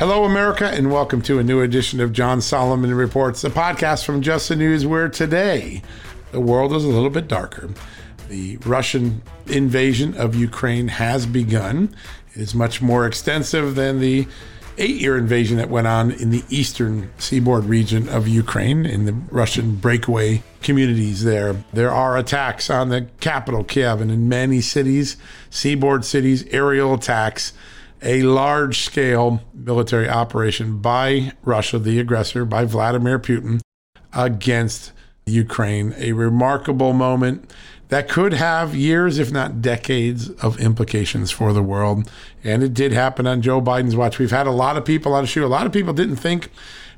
Hello, America, and welcome to a new edition of John Solomon Reports, the podcast from Just the News, where today the world is a little bit darker. The Russian invasion of Ukraine has begun. It is much more extensive than the eight year invasion that went on in the eastern seaboard region of Ukraine, in the Russian breakaway communities there. There are attacks on the capital, Kiev, and in many cities, seaboard cities, aerial attacks a large scale military operation by Russia, the aggressor, by Vladimir Putin against Ukraine. A remarkable moment that could have years, if not decades, of implications for the world. And it did happen on Joe Biden's watch. We've had a lot of people on the show. A lot of people didn't think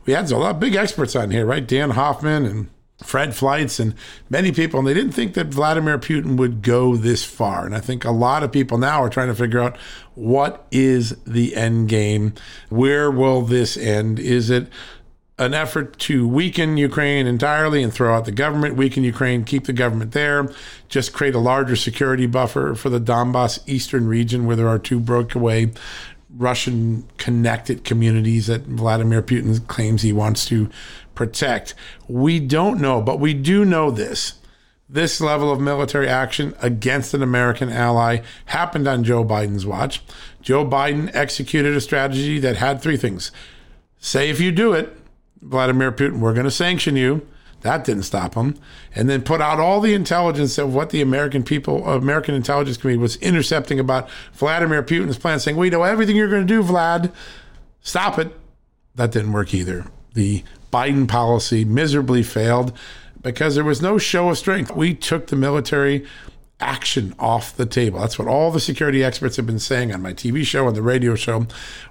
we had a lot of big experts on here, right? Dan Hoffman and Fred Fleitz and many people, and they didn't think that Vladimir Putin would go this far. And I think a lot of people now are trying to figure out what is the end game? Where will this end? Is it an effort to weaken Ukraine entirely and throw out the government, weaken Ukraine, keep the government there, just create a larger security buffer for the Donbass eastern region where there are two breakaway Russian connected communities that Vladimir Putin claims he wants to protect. We don't know, but we do know this. This level of military action against an American ally happened on Joe Biden's watch. Joe Biden executed a strategy that had three things say if you do it, Vladimir Putin, we're going to sanction you. That didn't stop him. And then put out all the intelligence of what the American people, American intelligence community was intercepting about Vladimir Putin's plan, saying, we know everything you're going to do, Vlad. Stop it. That didn't work either. The Biden policy miserably failed because there was no show of strength. We took the military action off the table. That's what all the security experts have been saying on my TV show and the radio show.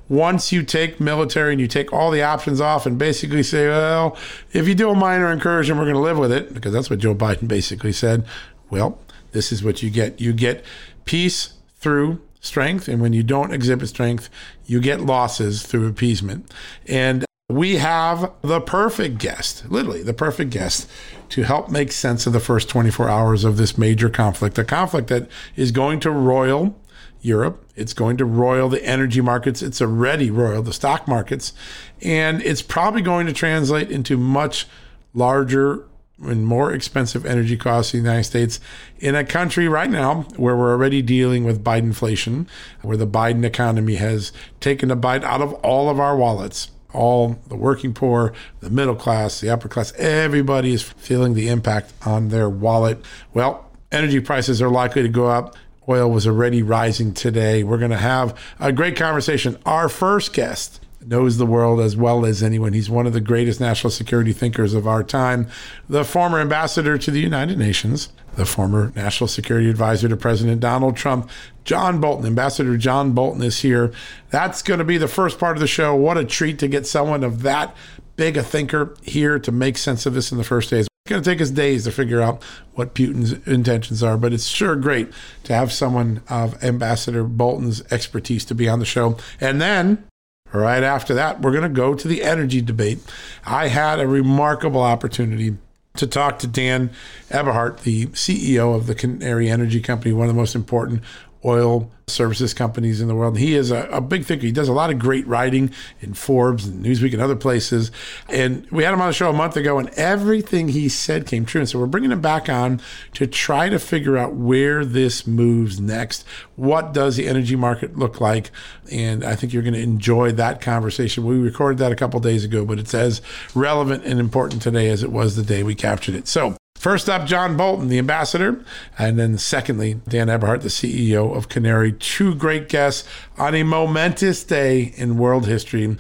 Once you take military and you take all the options off and basically say, well, if you do a minor incursion, we're going to live with it, because that's what Joe Biden basically said. Well, this is what you get. You get peace through strength. And when you don't exhibit strength, you get losses through appeasement. And we have the perfect guest, literally the perfect guest, to help make sense of the first 24 hours of this major conflict, a conflict that is going to royal Europe. It's going to royal the energy markets. It's already royal the stock markets. And it's probably going to translate into much larger and more expensive energy costs in the United States in a country right now where we're already dealing with Biden inflation, where the Biden economy has taken a bite out of all of our wallets all the working poor, the middle class, the upper class, everybody is feeling the impact on their wallet. Well, energy prices are likely to go up. Oil was already rising today. We're going to have a great conversation. Our first guest knows the world as well as anyone. He's one of the greatest national security thinkers of our time, the former ambassador to the United Nations, the former national security advisor to President Donald Trump, John Bolton. Ambassador John Bolton is here. That's going to be the first part of the show. What a treat to get someone of that big a thinker here to make sense of this in the first days. It's going to take us days to figure out what Putin's intentions are, but it's sure great to have someone of Ambassador Bolton's expertise to be on the show. And then Right after that, we're going to go to the energy debate. I had a remarkable opportunity to talk to Dan Eberhart, the CEO of the Canary Energy Company, one of the most important oil services companies in the world. He is a, a, big thinker. He does a lot of great writing in Forbes and Newsweek and other places. And we had him on the show a month ago, and everything he said came true. And so we're bringing him back on to try to figure out where this moves next. What does the energy market look like? And I think you're going to enjoy that conversation. We recorded that a couple days ago, but it's as relevant and important today as it was the day we captured it. So First up, John Bolton, the ambassador. And then secondly, Dan Eberhart, the CEO of Canary. Two great guests on a momentous day in world history.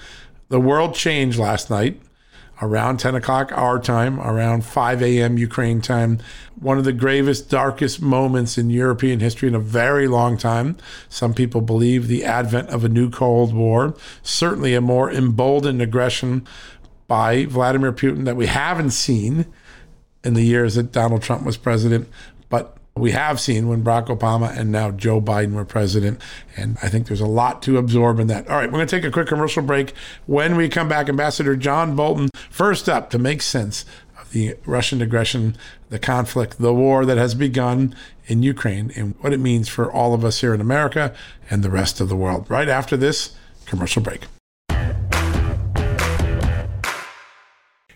The world changed last night around 10 o'clock our time, around 5 a.m. Ukraine time. One of the gravest, darkest moments in European history in a very long time. Some people believe the advent of a new Cold War, certainly a more emboldened aggression by Vladimir Putin that we haven't seen in the years that Donald Trump was president, but we have seen when Barack Obama and now Joe Biden were president. And I think there's a lot to absorb in that. All right, we're going to take a quick commercial break. When we come back, Ambassador John Bolton, first up to make sense of the Russian aggression, the conflict, the war that has begun in Ukraine, and what it means for all of us here in America and the rest of the world. Right after this commercial break.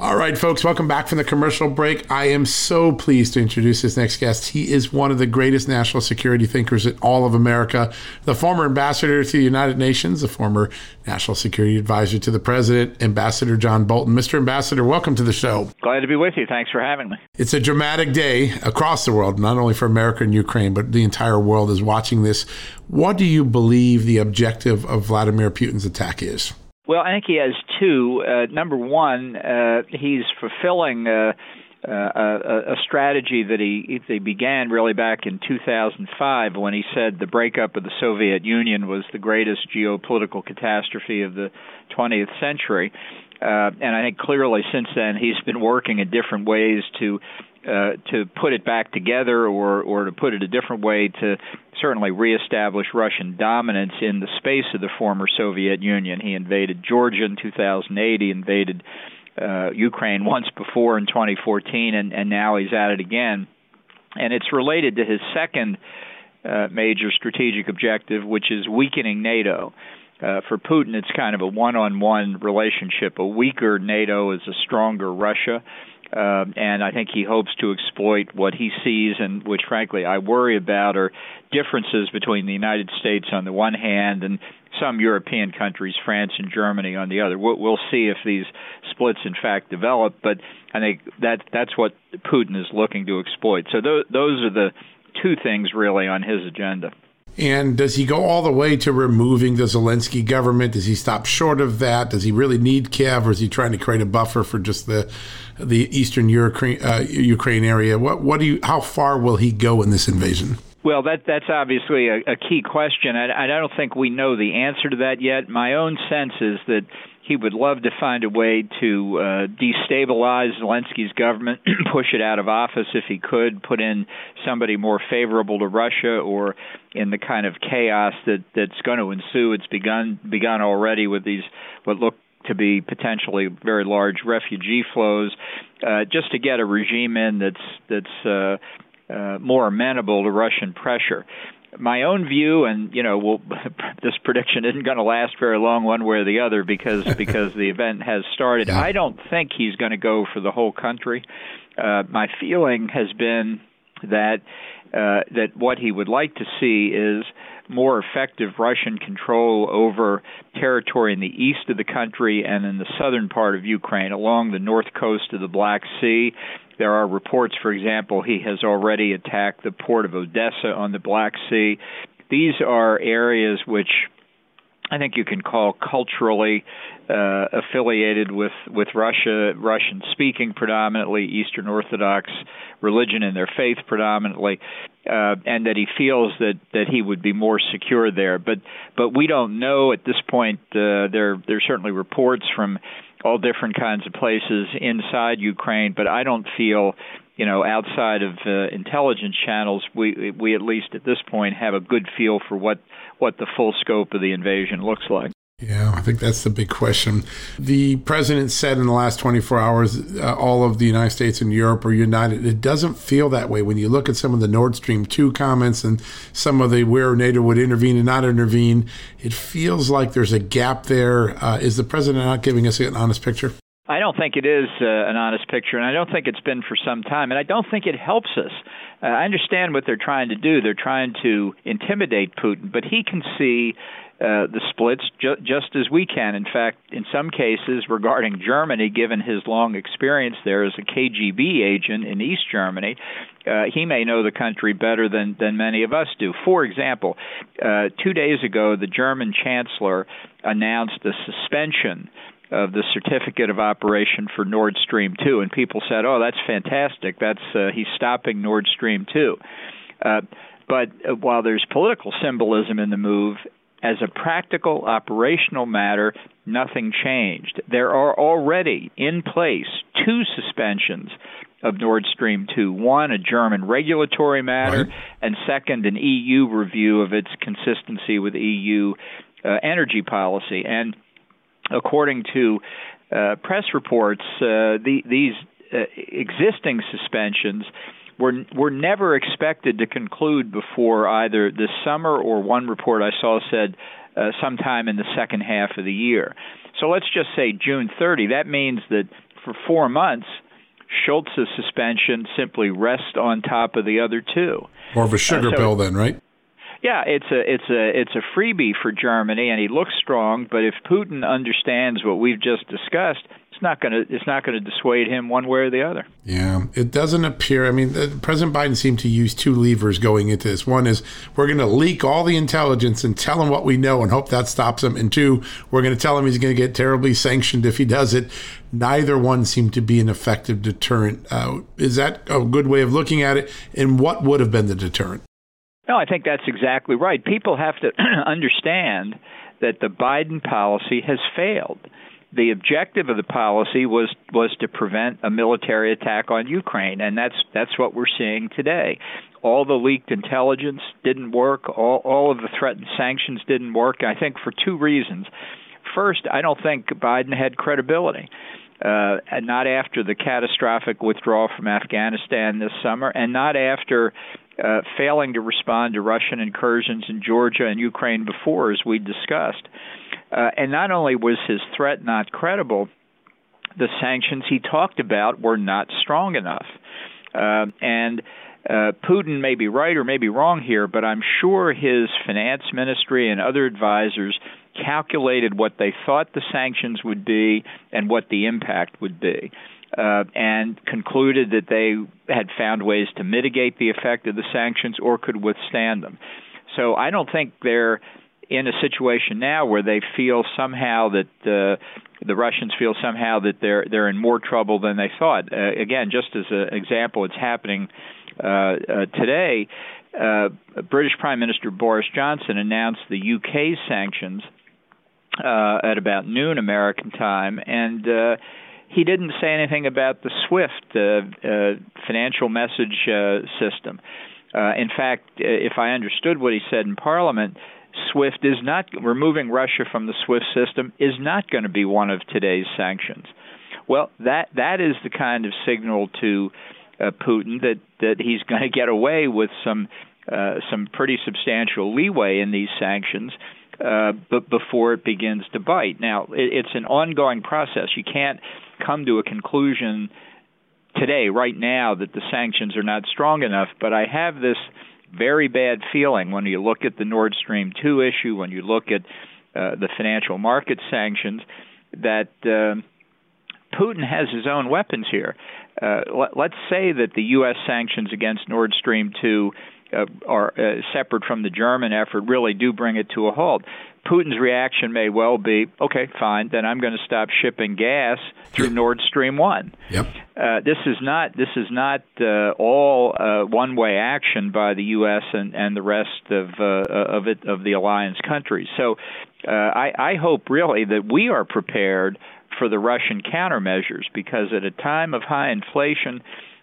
All right, folks, welcome back from the commercial break. I am so pleased to introduce this next guest. He is one of the greatest national security thinkers in all of America, the former ambassador to the United Nations, the former national security advisor to the president, Ambassador John Bolton. Mr. Ambassador, welcome to the show. Glad to be with you. Thanks for having me. It's a dramatic day across the world, not only for America and Ukraine, but the entire world is watching this. What do you believe the objective of Vladimir Putin's attack is? Well, I think he has two. Uh, number one, uh, he's fulfilling uh, uh, a, a strategy that he, he began really back in 2005 when he said the breakup of the Soviet Union was the greatest geopolitical catastrophe of the 20th century. Uh, and I think clearly since then he's been working in different ways to uh, to put it back together, or or to put it a different way, to certainly reestablish Russian dominance in the space of the former Soviet Union. He invaded Georgia in 2008. He invaded uh, Ukraine once before in 2014, and, and now he's at it again. And it's related to his second uh, major strategic objective, which is weakening NATO. Uh, for Putin, it's kind of a one on one relationship. A weaker NATO is a stronger Russia. Uh, and I think he hopes to exploit what he sees, and which, frankly, I worry about, are differences between the United States on the one hand and some European countries, France and Germany, on the other. We'll, we'll see if these splits, in fact, develop. But I think that that's what Putin is looking to exploit. So th- those are the two things really on his agenda. And does he go all the way to removing the Zelensky government? Does he stop short of that? Does he really need Kiev, or is he trying to create a buffer for just the the eastern Ukraine, uh, Ukraine area? What what do you? How far will he go in this invasion? Well, that that's obviously a, a key question. I, I don't think we know the answer to that yet. My own sense is that he would love to find a way to uh, destabilize Zelensky's government, push it out of office if he could, put in somebody more favorable to Russia, or in the kind of chaos that that's going to ensue. It's begun begun already with these what look to be potentially very large refugee flows, uh, just to get a regime in that's that's uh, uh, more amenable to Russian pressure my own view, and you know, we'll, this prediction isn't going to last very long, one way or the other, because because the event has started. Yeah. I don't think he's going to go for the whole country. Uh, my feeling has been that uh, that what he would like to see is more effective Russian control over territory in the east of the country and in the southern part of Ukraine, along the north coast of the Black Sea, there are reports, for example, he has already attacked the port of Odessa on the Black Sea. These are areas which I think you can call culturally uh, affiliated with with Russia, Russian speaking predominantly, Eastern Orthodox religion and their faith predominantly, uh, and that he feels that that he would be more secure there. But but we don't know at this point. Uh, there are certainly reports from all different kinds of places inside Ukraine, but I don't feel, you know, outside of uh, intelligence channels, we we at least at this point have a good feel for what what the full scope of the invasion looks like. Yeah, I think that's the big question. The president said in the last 24 hours, uh, all of the United States and Europe are united. It doesn't feel that way when you look at some of the Nord Stream 2 comments and some of the where NATO would intervene and not intervene. It feels like there's a gap there. Uh, is the president not giving us an honest picture? I don't think it is uh, an honest picture, and I don't think it's been for some time, and I don't think it helps us. Uh, I understand what they're trying to do. They're trying to intimidate Putin, but he can see uh, the splits ju- just as we can. In fact, in some cases regarding Germany, given his long experience there as a KGB agent in East Germany, uh, he may know the country better than, than many of us do. For example, uh, two days ago, the German chancellor announced the suspension of the certificate of operation for Nord Stream 2 and people said, "Oh, that's fantastic. That's uh, he's stopping Nord Stream 2." Uh, but uh, while there's political symbolism in the move, as a practical operational matter, nothing changed. There are already in place two suspensions of Nord Stream 2. One, a German regulatory matter, right. and second, an EU review of its consistency with EU uh, energy policy. And according to uh, press reports, uh, the, these uh, existing suspensions were were never expected to conclude before either this summer or one report I saw said uh, sometime in the second half of the year. So let's just say June 30. That means that for four months, Scholz's suspension simply rests on top of the other two. More of a sugar uh, so, pill, then, right? Yeah, it's a it's a it's a freebie for Germany, and he looks strong. But if Putin understands what we've just discussed, it's not going to it's not going to dissuade him one way or the other. Yeah, it doesn't appear. I mean, President Biden seemed to use two levers going into this. One is we're going to leak all the intelligence and tell him what we know and hope that stops him. And two, we're going to tell him he's going to get terribly sanctioned if he does it. Neither one seemed to be an effective deterrent. Uh, is that a good way of looking at it? And what would have been the deterrent? No, I think that's exactly right. People have to understand that the Biden policy has failed the objective of the policy was was to prevent a military attack on Ukraine, and that's that's what we're seeing today. All the leaked intelligence didn't work. All all of the threatened sanctions didn't work. I think for two reasons. First, I don't think Biden had credibility. Uh, and not after the catastrophic withdrawal from Afghanistan this summer, and not after uh, failing to respond to Russian incursions in Georgia and Ukraine before, as we discussed. Uh, and not only was his threat not credible, the sanctions he talked about were not strong enough. Uh, and uh, Putin may be right or may be wrong here, but I'm sure his finance ministry and other advisors calculated what they thought the sanctions would be and what the impact would be. Uh, and concluded that they had found ways to mitigate the effect of the sanctions or could withstand them. So I don't think they're in a situation now where they feel somehow that uh, the Russians feel somehow that they're they're in more trouble than they thought. Uh, again, just as an example, it's happening uh, uh, today. Uh, British Prime Minister Boris Johnson announced the UK sanctions uh, at about noon American time, and he didn't say anything about the SWIFT uh, uh, financial message uh, system. Uh, in fact, if I understood what he said in Parliament, SWIFT is not removing Russia from the SWIFT system is not going to be one of today's sanctions. Well, that that is the kind of signal to uh, Putin that that he's going to get away with some uh, some pretty substantial leeway in these sanctions, uh, but before it begins to bite. Now, it, it's an ongoing process. You can't come to a conclusion today, right now, that the sanctions are not strong enough. But I have this very bad feeling when you look at the Nord Stream 2 issue, when you look at uh, the financial market sanctions, that uh, Putin has his own weapons here. Uh, let, us say that the U.S. sanctions against Nord Stream 2 uh, are uh, separate from the German effort really do bring it to a halt. Putin's reaction may well be, okay, fine, then I'm going to stop shipping gas through. Nord Stream One. Yep. Uh, this is not this is not uh, all uh, one-way action by the U.S. and, and the rest of uh, of it of the alliance countries. So, uh, I, I hope really that we are prepared for the Russian countermeasures because at a time of high inflation.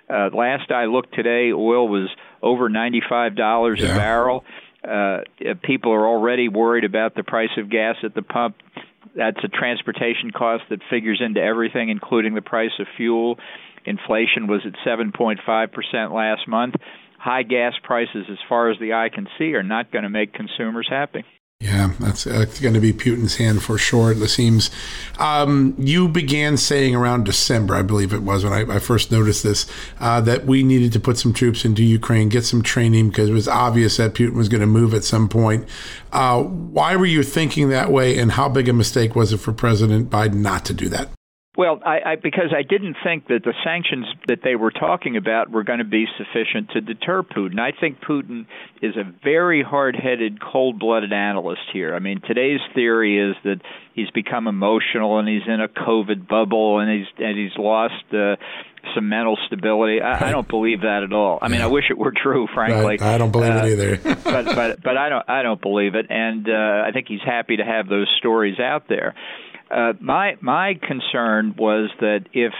Uh, last I looked today, oil was over ninety-five dollars yeah. a barrel. Uh, people are already worried about the price of gas at the pump. That's a transportation cost that figures into everything, including the price of fuel. Inflation was at 7.5% last month. High gas prices, as far as the eye can see, are not going to make consumers happy. Yeah, that's, that's going to be Putin's hand for sure. It seems. Um, you began saying around December, I believe it was when I, I first noticed this, uh, that we needed to put some troops into Ukraine, get some training because it was obvious that Putin was going to move at some point. Uh, why were you thinking that way, and how big a mistake was it for President Biden not to do that? Well, I, I because I didn't think that the sanctions that they were talking about were going to be sufficient to deter Putin. I think Putin is a very hard-headed, cold-blooded analyst here. I mean, today's theory is that he's become emotional and he's in a COVID bubble and he's and he's lost uh, some mental stability. I, I don't believe that at all. I mean, I wish it were true, frankly. I, I don't believe uh, it either. but but but I don't I don't believe it, and uh, I think he's happy to have those stories out there. Uh, my my concern was that if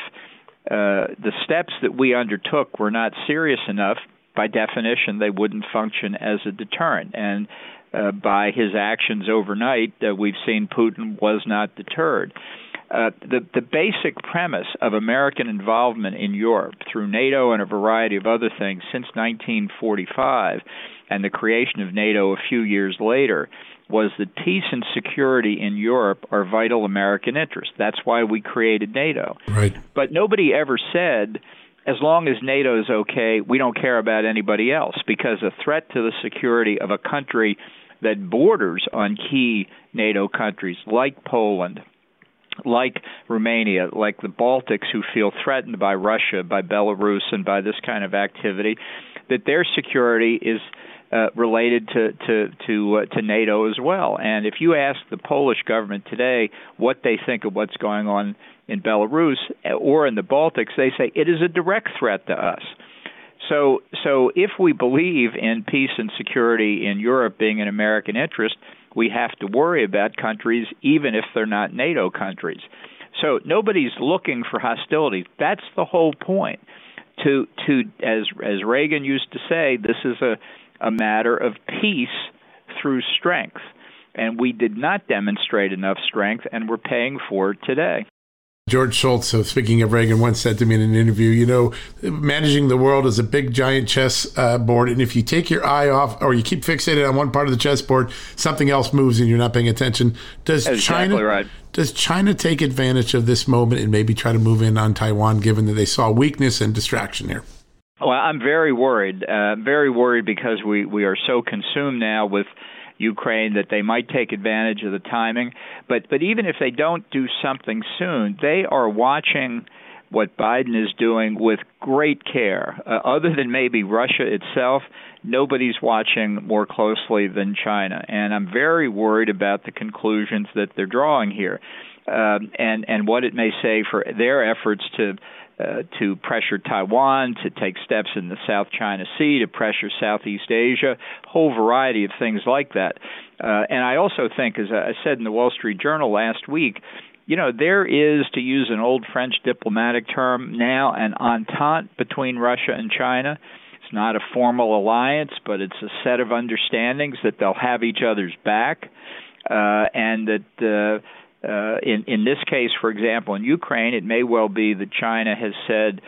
uh, the steps that we undertook were not serious enough, by definition, they wouldn't function as a deterrent. And uh, by his actions overnight, uh, we've seen Putin was not deterred. Uh, the the basic premise of American involvement in Europe through NATO and a variety of other things since 1945 and the creation of NATO a few years later was that peace and security in Europe are vital American interests. That's why we created NATO. Right. But nobody ever said as long as NATO is okay, we don't care about anybody else because a threat to the security of a country that borders on key NATO countries like Poland, like Romania, like the Baltics, who feel threatened by Russia, by Belarus, and by this kind of activity, that their security is uh, related to to to uh, to NATO as well. And if you ask the Polish government today what they think of what's going on in Belarus or in the Baltics, they say it is a direct threat to us. So so if we believe in peace and security in Europe being an American interest, we have to worry about countries even if they're not NATO countries. So nobody's looking for hostility. That's the whole point. To to as as Reagan used to say, this is a a matter of peace through strength. And we did not demonstrate enough strength, and we're paying for it today. George Shultz, so speaking of Reagan, once said to me in an interview, you know, managing the world is a big giant chess uh, board, and if you take your eye off or you keep fixated on one part of the chessboard, something else moves and you're not paying attention. Does That's China exactly right. does China take advantage of this moment and maybe try to move in on Taiwan, given that they saw weakness and distraction here? Well, I'm very worried. Uh, very worried because we we are so consumed now with Ukraine that they might take advantage of the timing. But but even if they don't do something soon, they are watching what Biden is doing with great care. Uh, other than maybe Russia itself, nobody's watching more closely than China, and I'm very worried about the conclusions that they're drawing here, um, and and what it may say for their efforts to uh, to pressure Taiwan, to take steps in the South China Sea, to pressure Southeast Asia, whole variety of things like that. Uh, and I also think, as I said in the Wall Street Journal last week, you know, there is, to use an old French diplomatic term, now an entente between Russia and China. It's not a formal alliance, but it's a set of understandings that they'll have each other's back, uh, and that. Uh, in in this case, for example, in Ukraine, it may well be that China has said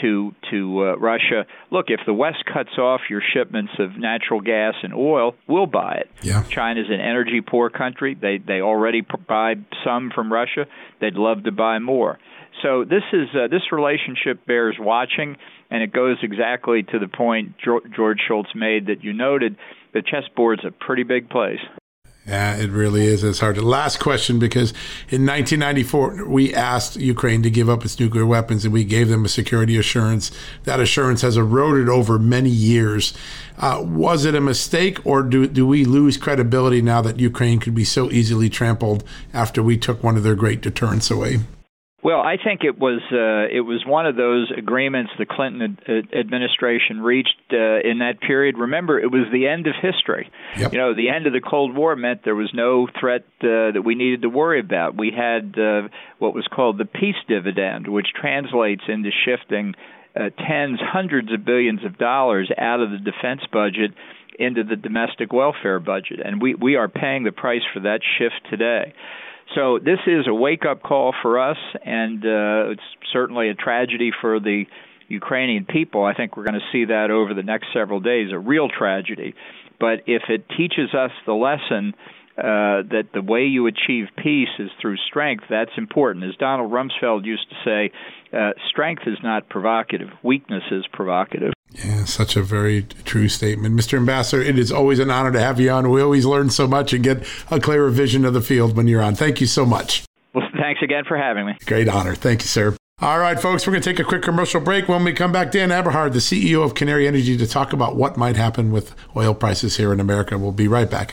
to to uh, Russia, look, if the West cuts off your shipments of natural gas and oil, we'll buy it. Yeah. China's an energy poor country. They they already buy some from Russia. They'd love to buy more. So this is uh, this relationship bears watching, and it goes exactly to the point George Shultz made that you noted. The chessboard's a pretty big place. Yeah, it really is. It's hard. To last question because in 1994 we asked Ukraine to give up its nuclear weapons and we gave them a security assurance. That assurance has eroded over many years. Uh, was it a mistake, or do do we lose credibility now that Ukraine could be so easily trampled after we took one of their great deterrents away? Well, I think it was uh, it was one of those agreements the Clinton ad- administration reached uh, in that period. Remember, it was the end of history. Yep. You know, the end of the Cold War meant there was no threat uh, that we needed to worry about. We had uh, what was called the peace dividend, which translates into shifting uh, tens, hundreds of billions of dollars out of the defense budget into the domestic welfare budget, and we we are paying the price for that shift today. So this is a wake up call for us, and uh, it's certainly a tragedy for the Ukrainian people. I think we're going to see that over the next several days, a real tragedy. But if it teaches us the lesson uh, that the way you achieve peace is through strength, that's important. As Donald Rumsfeld used to say, uh, strength is not provocative, weakness is provocative. Yeah, such a very true statement. Mr. Ambassador, it is always an honor to have you on. We always learn so much and get a clearer vision of the field when you're on. Thank you so much. Well, thanks again for having me. Great honor. Thank you, sir. All right, folks, we're going to take a quick commercial break. When we come back, Dan Eberhart, the CEO of Canary Energy, to talk about what might happen with oil prices here in America. We'll be right back.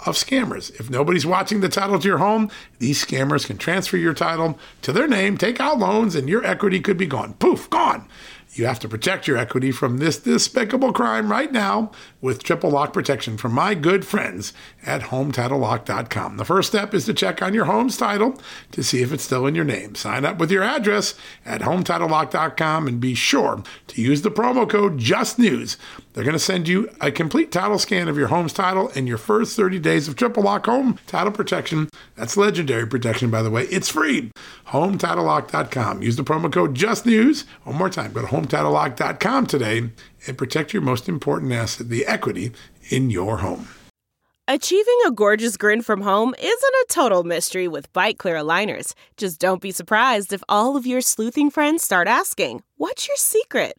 of scammers. If nobody's watching the title to your home, these scammers can transfer your title to their name, take out loans, and your equity could be gone. Poof, gone. You have to protect your equity from this despicable crime right now with triple lock protection from my good friends at HomeTitleLock.com. The first step is to check on your home's title to see if it's still in your name. Sign up with your address at HomeTitleLock.com and be sure to use the promo code JUSTNEWS. They're going to send you a complete title scan of your home's title and your first 30 days of triple lock home title protection. That's legendary protection, by the way. It's free. HomeTitleLock.com. Use the promo code JUSTNEWS. One more time, go to HomeTitleLock.com today and protect your most important asset, the equity in your home. Achieving a gorgeous grin from home isn't a total mystery with Byte clear aligners. Just don't be surprised if all of your sleuthing friends start asking, What's your secret?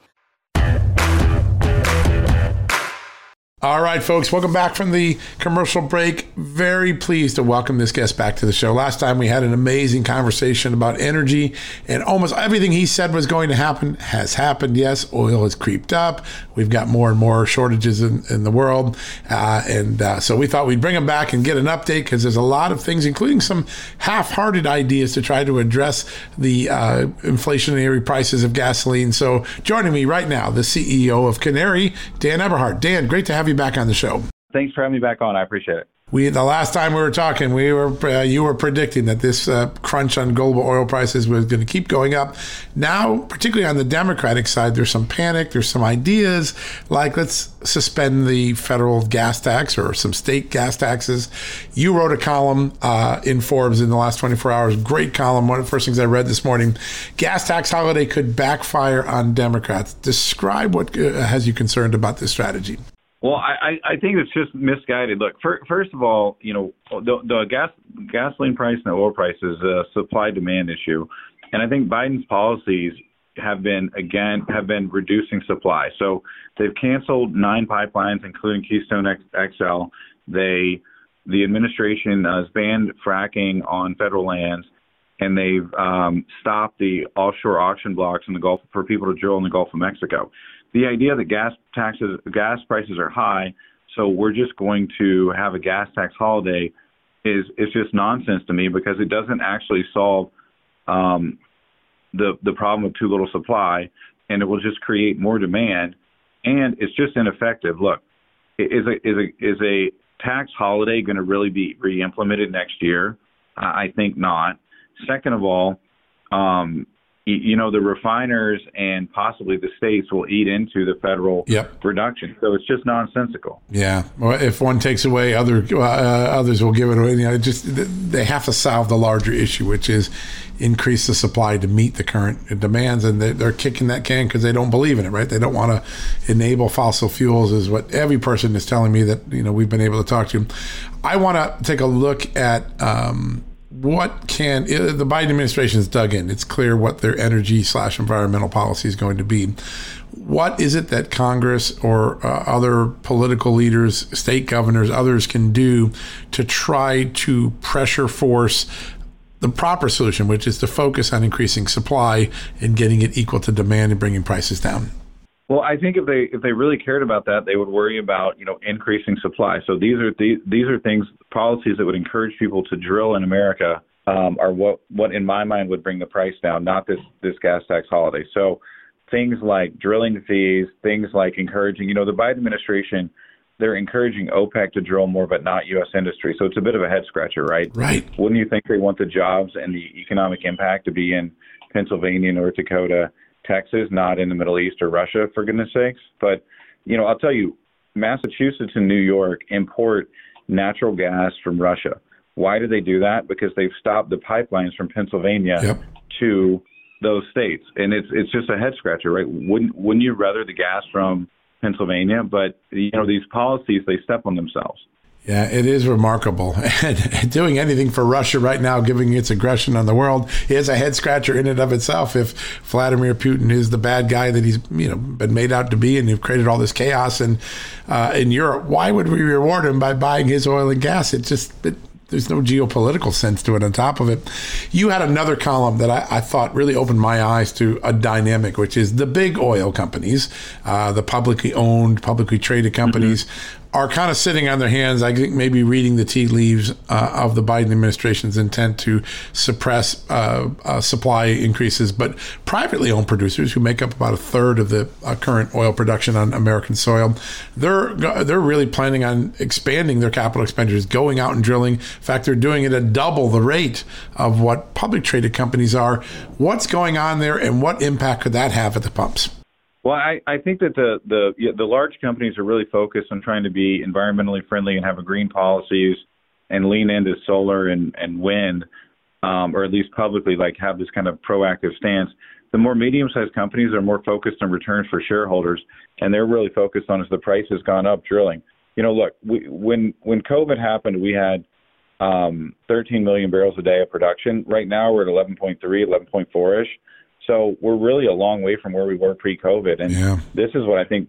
All right, folks, welcome back from the commercial break. Very pleased to welcome this guest back to the show. Last time we had an amazing conversation about energy, and almost everything he said was going to happen has happened. Yes, oil has creeped up. We've got more and more shortages in, in the world. Uh, and uh, so we thought we'd bring him back and get an update because there's a lot of things, including some half hearted ideas to try to address the uh, inflationary prices of gasoline. So joining me right now, the CEO of Canary, Dan Eberhart. Dan, great to have you you back on the show. Thanks for having me back on. I appreciate it. We the last time we were talking, we were uh, you were predicting that this uh, crunch on global oil prices was going to keep going up. Now, particularly on the Democratic side, there's some panic. There's some ideas like let's suspend the federal gas tax or some state gas taxes. You wrote a column uh, in Forbes in the last 24 hours. Great column. One of the first things I read this morning. Gas tax holiday could backfire on Democrats. Describe what uh, has you concerned about this strategy. Well, I, I think it's just misguided. Look, first of all, you know, the, the gas gasoline price and the oil price is a supply demand issue, and I think Biden's policies have been again have been reducing supply. So they've canceled nine pipelines, including Keystone XL. They the administration has banned fracking on federal lands, and they've um, stopped the offshore auction blocks in the Gulf for people to drill in the Gulf of Mexico the idea that gas taxes, gas prices are high, so we're just going to have a gas tax holiday is is just nonsense to me because it doesn't actually solve um, the the problem of too little supply, and it will just create more demand, and it's just ineffective. Look, is a is a is a tax holiday going to really be re-implemented next year? I think not. Second of all, um, you know the refiners and possibly the states will eat into the federal yep. reduction. So it's just nonsensical. Yeah. Well, if one takes away, other uh, others will give it away. You know, just they have to solve the larger issue, which is increase the supply to meet the current demands, and they're, they're kicking that can because they don't believe in it. Right? They don't want to enable fossil fuels, is what every person is telling me that you know we've been able to talk to. I want to take a look at. Um, what can the Biden administration dug in? It's clear what their energy slash environmental policy is going to be. What is it that Congress or uh, other political leaders, state governors, others can do to try to pressure force the proper solution, which is to focus on increasing supply and getting it equal to demand and bringing prices down? Well, I think if they if they really cared about that, they would worry about you know increasing supply. So these are these these are things policies that would encourage people to drill in America um, are what what in my mind would bring the price down, not this this gas tax holiday. So things like drilling fees, things like encouraging you know the Biden administration they're encouraging OPEC to drill more, but not U.S. industry. So it's a bit of a head scratcher, right? Right. Wouldn't you think they want the jobs and the economic impact to be in Pennsylvania, North Dakota, Texas, not in the Middle East or Russia, for goodness sakes. But, you know, I'll tell you, Massachusetts and New York import natural gas from Russia. Why do they do that? Because they've stopped the pipelines from Pennsylvania yep. to those states, and it's it's just a head scratcher, right? Wouldn't wouldn't you rather the gas from Pennsylvania? But you know these policies they step on themselves. Yeah, it is remarkable. And doing anything for Russia right now, giving its aggression on the world, is a head scratcher in and of itself. If Vladimir Putin is the bad guy that he's you know been made out to be, and you've created all this chaos in uh, in Europe, why would we reward him by buying his oil and gas? It just it, there's no geopolitical sense to it on top of it. You had another column that I, I thought really opened my eyes to a dynamic, which is the big oil companies, uh, the publicly owned, publicly traded companies, mm-hmm are kind of sitting on their hands. I think maybe reading the tea leaves uh, of the Biden administration's intent to suppress uh, uh, supply increases. But privately owned producers, who make up about a third of the uh, current oil production on American soil, they're they're really planning on expanding their capital expenditures, going out and drilling. In fact, they're doing it at double the rate of what public traded companies are. What's going on there, and what impact could that have at the pumps? Well, I, I think that the the the large companies are really focused on trying to be environmentally friendly and have a green policies and lean into solar and and wind, um, or at least publicly like have this kind of proactive stance. The more medium-sized companies are more focused on returns for shareholders, and they're really focused on as the price has gone up drilling. You know, look, we, when when COVID happened, we had um, 13 million barrels a day of production. Right now, we're at 11.3, 11.4 ish. So we're really a long way from where we were pre-COVID, and yeah. this is what I think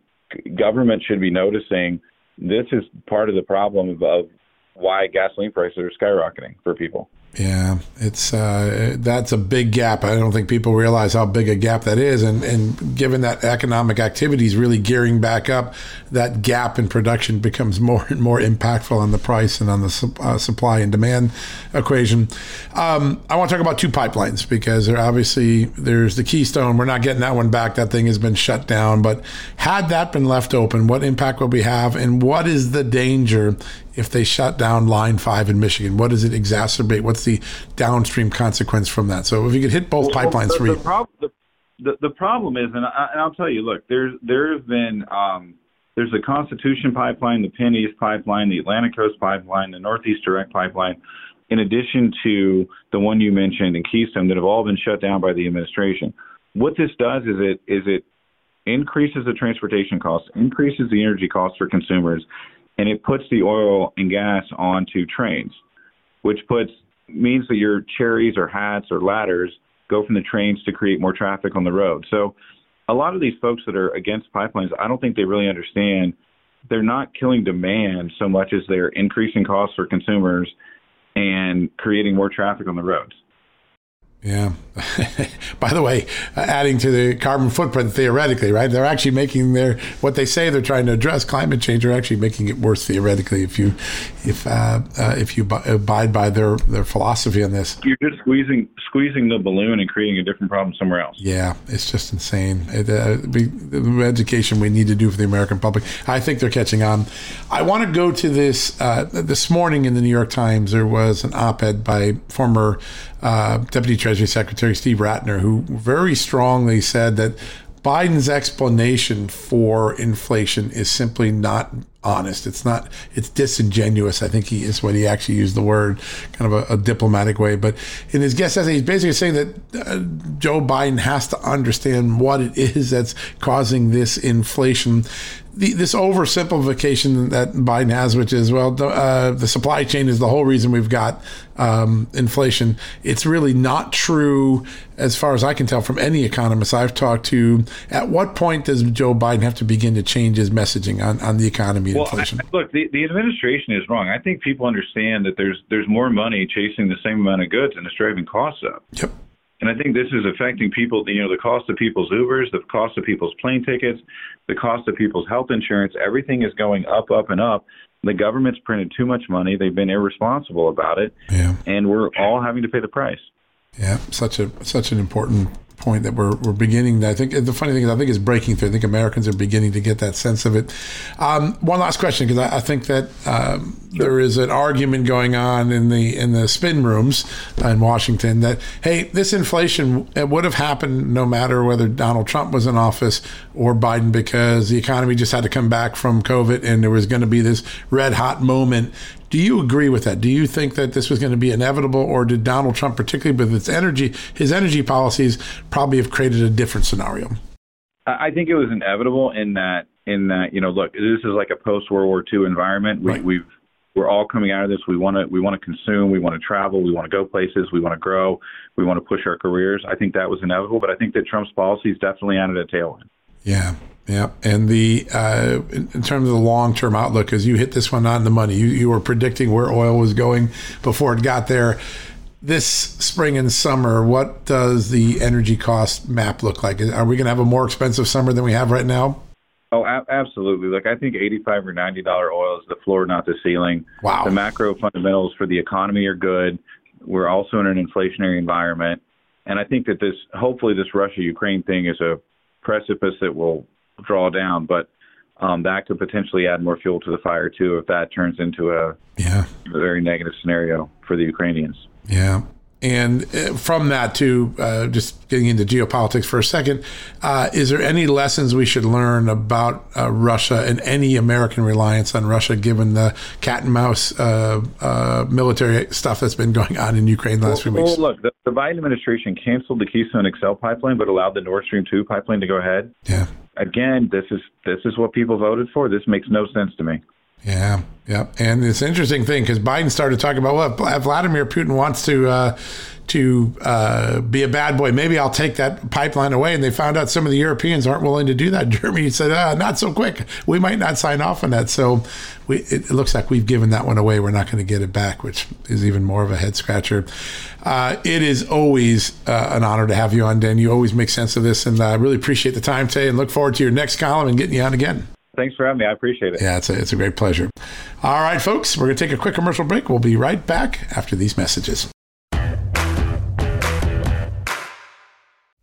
government should be noticing. This is part of the problem of, of why gasoline prices are skyrocketing for people. Yeah, it's uh, that's a big gap. I don't think people realize how big a gap that is, and and given that economic activity is really gearing back up, that gap in production becomes more and more impactful on the price and on the su- uh, supply and demand equation. Um, I want to talk about two pipelines because there obviously there's the Keystone. We're not getting that one back. That thing has been shut down. But had that been left open, what impact would we have, and what is the danger if they shut down Line 5 in Michigan? What does it exacerbate? What's the downstream consequence from that? So if you could hit both well, pipelines well, the, the, prob- the, the, the, problem is, and, I, will tell you, look, there's there have been um, there's the Constitution pipeline, the PennEast pipeline, the Atlantic Coast pipeline, the Northeast Direct pipeline, in addition to the one you mentioned in Keystone that have all been shut down by the administration. What this does is it is it increases the transportation costs, increases the energy costs for consumers, and it puts the oil and gas onto trains, which puts means that your cherries or hats or ladders go from the trains to create more traffic on the road. So a lot of these folks that are against pipelines, I don't think they really understand they're not killing demand so much as they're increasing costs for consumers and creating more traffic on the roads. Yeah. By the way, adding to the carbon footprint theoretically, right? They're actually making their what they say they're trying to address climate change. They're actually making it worse theoretically if you if uh, uh, if you abide by their their philosophy on this. You're just squeezing squeezing the balloon and creating a different problem somewhere else. Yeah, it's just insane. It, uh, the education we need to do for the American public. I think they're catching on. I want to go to this uh, this morning in the New York Times. There was an op-ed by former uh, Deputy Treasury Secretary Steve Rattner, who very strongly said that Biden's explanation for inflation is simply not honest. It's not. It's disingenuous. I think he is what he actually used the word, kind of a, a diplomatic way. But in his guest essay, he's basically saying that uh, Joe Biden has to understand what it is that's causing this inflation the, this oversimplification that Biden has, which is well, the, uh, the supply chain is the whole reason we've got um, inflation. It's really not true, as far as I can tell, from any economist I've talked to. At what point does Joe Biden have to begin to change his messaging on, on the economy well, inflation? I, look, the, the administration is wrong. I think people understand that there's there's more money chasing the same amount of goods, and it's driving costs up. Yep. And I think this is affecting people, you know, the cost of people's Ubers, the cost of people's plane tickets, the cost of people's health insurance. Everything is going up, up, and up. The government's printed too much money. They've been irresponsible about it. Yeah. And we're all having to pay the price. Yeah, such a such an important point that we're, we're beginning. I think the funny thing is, I think it's breaking through. I think Americans are beginning to get that sense of it. Um, one last question, because I, I, think that um, sure. there is an argument going on in the in the spin rooms in Washington that hey, this inflation it would have happened no matter whether Donald Trump was in office or Biden, because the economy just had to come back from COVID, and there was going to be this red hot moment do you agree with that? Do you think that this was going to be inevitable, or did Donald Trump, particularly with its energy, his energy policies, probably have created a different scenario? I think it was inevitable in that in that you know look this is like a post World War II environment. We, right. We've we're all coming out of this. We want to we want to consume, we want to travel, we want to go places, we want to grow, we want to push our careers. I think that was inevitable, but I think that Trump's policies definitely added a tailwind. Yeah, yeah, and the uh, in, terms of the long term outlook, because you hit this one on the money, you you were predicting where oil was going before it got there. This spring and summer, what does the energy cost map look like? Are we going to have a more expensive summer than we have right now? Oh, a- absolutely. Look, I think eighty-five or ninety-dollar oil is the floor, not the ceiling. Wow. The macro fundamentals for the economy are good. We're also in an inflationary environment, and I think that this, hopefully, this Russia-Ukraine thing is a precipice that will draw down, but um, that could potentially add more fuel to the fire too if that turns into a, yeah. a very negative scenario for the Ukrainians. Yeah. And uh, from that, to uh, just getting into geopolitics for a second, uh, is there any lessons we should learn about uh, Russia and any American reliance on Russia, given the cat and mouse uh, uh, military stuff that's been going on in Ukraine the last well, few weeks? Well, look, the, the Biden administration canceled the Keystone XL pipeline, but allowed the Nord Stream 2 pipeline to go ahead. Yeah. Again, this is this is what people voted for. This makes no sense to me. Yeah, yeah, and it's interesting thing because Biden started talking about if Vladimir Putin wants to uh, to uh, be a bad boy, maybe I'll take that pipeline away. And they found out some of the Europeans aren't willing to do that. Germany said, ah, not so quick. We might not sign off on that. So we, it, looks like we've given that one away. We're not going to get it back, which is even more of a head scratcher. Uh, it is always uh, an honor to have you on, Dan. You always make sense of this, and I really appreciate the time today. And look forward to your next column and getting you on again. Thanks for having me. I appreciate it. Yeah, it's a, it's a great pleasure. All right, folks, we're going to take a quick commercial break. We'll be right back after these messages.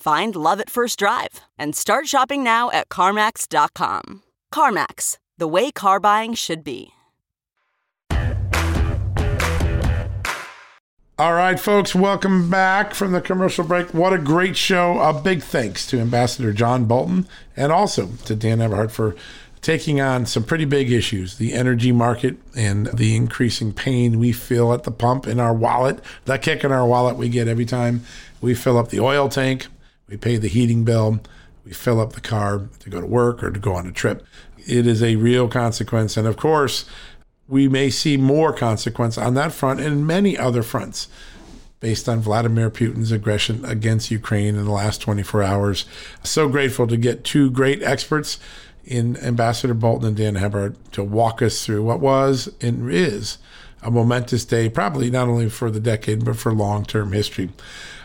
Find love at first drive and start shopping now at CarMax.com. CarMax, the way car buying should be. All right, folks, welcome back from the commercial break. What a great show. A big thanks to Ambassador John Bolton and also to Dan Eberhart for taking on some pretty big issues the energy market and the increasing pain we feel at the pump in our wallet, the kick in our wallet we get every time we fill up the oil tank, we pay the heating bill, we fill up the car to go to work or to go on a trip. It is a real consequence. And of course, we may see more consequence on that front and many other fronts based on Vladimir Putin's aggression against Ukraine in the last 24 hours. So grateful to get two great experts in Ambassador Bolton and Dan Eberhart to walk us through what was and is a momentous day, probably not only for the decade, but for long term history.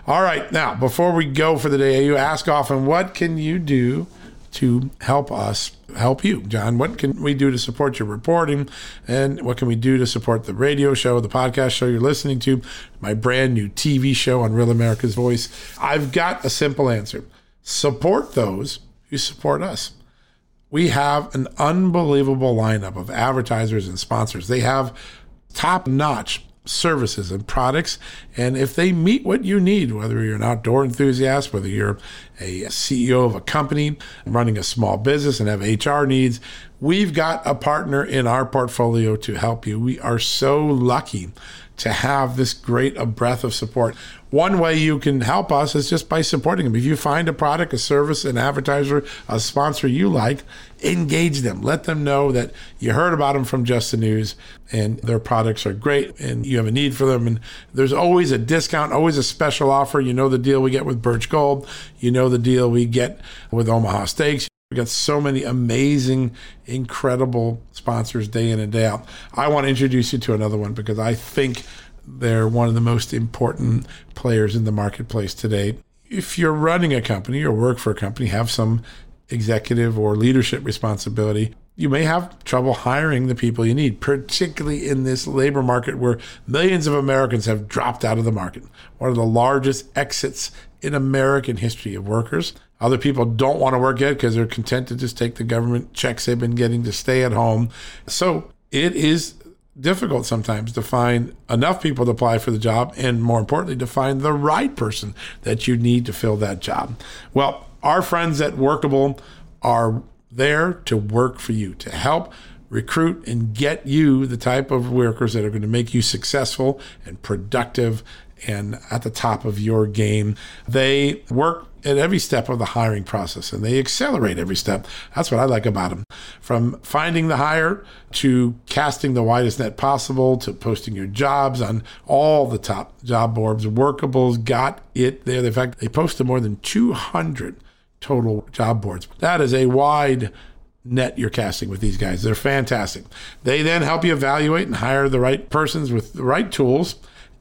All right, now, before we go for the day, you ask often, what can you do to help us help you. John, what can we do to support your reporting? And what can we do to support the radio show, the podcast show you're listening to, my brand new TV show on Real America's Voice? I've got a simple answer support those who support us. We have an unbelievable lineup of advertisers and sponsors. They have top notch services and products. And if they meet what you need, whether you're an outdoor enthusiast, whether you're a CEO of a company running a small business and have HR needs, we've got a partner in our portfolio to help you. We are so lucky to have this great a breath of support. One way you can help us is just by supporting them. If you find a product, a service, an advertiser, a sponsor you like, engage them. Let them know that you heard about them from Just the News and their products are great and you have a need for them. And there's always a discount, always a special offer. You know the deal we get with Birch Gold, you know the deal we get with Omaha Steaks. We got so many amazing, incredible sponsors day in and day out. I want to introduce you to another one because I think they're one of the most important players in the marketplace today. If you're running a company or work for a company, have some executive or leadership responsibility, you may have trouble hiring the people you need, particularly in this labor market where millions of Americans have dropped out of the market. One of the largest exits in American history of workers. Other people don't want to work yet because they're content to just take the government checks they've been getting to stay at home. So it is difficult sometimes to find enough people to apply for the job and more importantly to find the right person that you need to fill that job. Well, our friends at Workable are there to work for you, to help recruit and get you the type of workers that are going to make you successful and productive and at the top of your game. They work at every step of the hiring process and they accelerate every step. That's what I like about them. From finding the hire to casting the widest net possible to posting your jobs on all the top job boards, Workable's got it there. In fact, they posted more than 200 total job boards. That is a wide net you're casting with these guys. They're fantastic. They then help you evaluate and hire the right persons with the right tools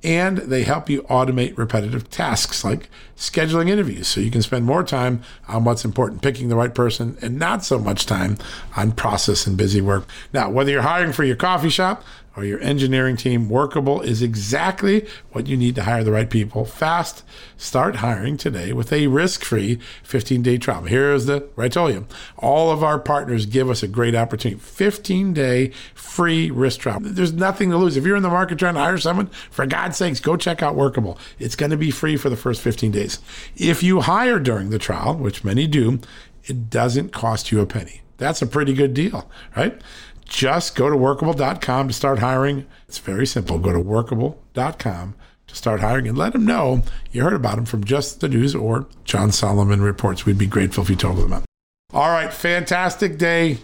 and they help you automate repetitive tasks like scheduling interviews so you can spend more time on what's important, picking the right person, and not so much time on process and busy work. Now, whether you're hiring for your coffee shop, or your engineering team, Workable is exactly what you need to hire the right people fast. Start hiring today with a risk free 15 day trial. Here's the, I told you, all of our partners give us a great opportunity 15 day free risk trial. There's nothing to lose. If you're in the market trying to hire someone, for God's sakes, go check out Workable. It's going to be free for the first 15 days. If you hire during the trial, which many do, it doesn't cost you a penny. That's a pretty good deal, right? Just go to workable.com to start hiring. It's very simple. Go to workable.com to start hiring and let them know you heard about them from Just the News or John Solomon Reports. We'd be grateful if you told them about. All right, fantastic day,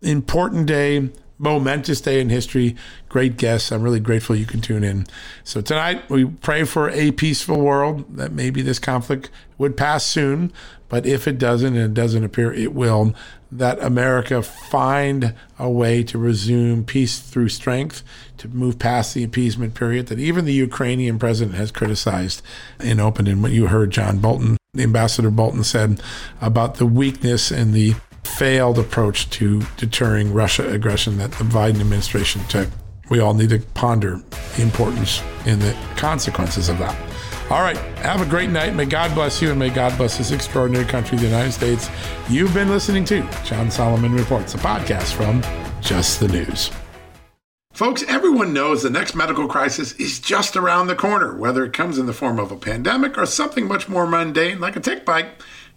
important day, momentous day in history. Great guests. I'm really grateful you can tune in. So tonight we pray for a peaceful world that maybe this conflict would pass soon, but if it doesn't, and it doesn't appear it will, that America find a way to resume peace through strength, to move past the appeasement period that even the Ukrainian president has criticized in open. And what you heard John Bolton, the Ambassador Bolton said about the weakness and the failed approach to deterring Russia aggression that the Biden administration took. We all need to ponder the importance and the consequences of that. All right. Have a great night. May God bless you and may God bless this extraordinary country, the United States. You've been listening to John Solomon Reports, a podcast from Just the News. Folks, everyone knows the next medical crisis is just around the corner, whether it comes in the form of a pandemic or something much more mundane like a tick bite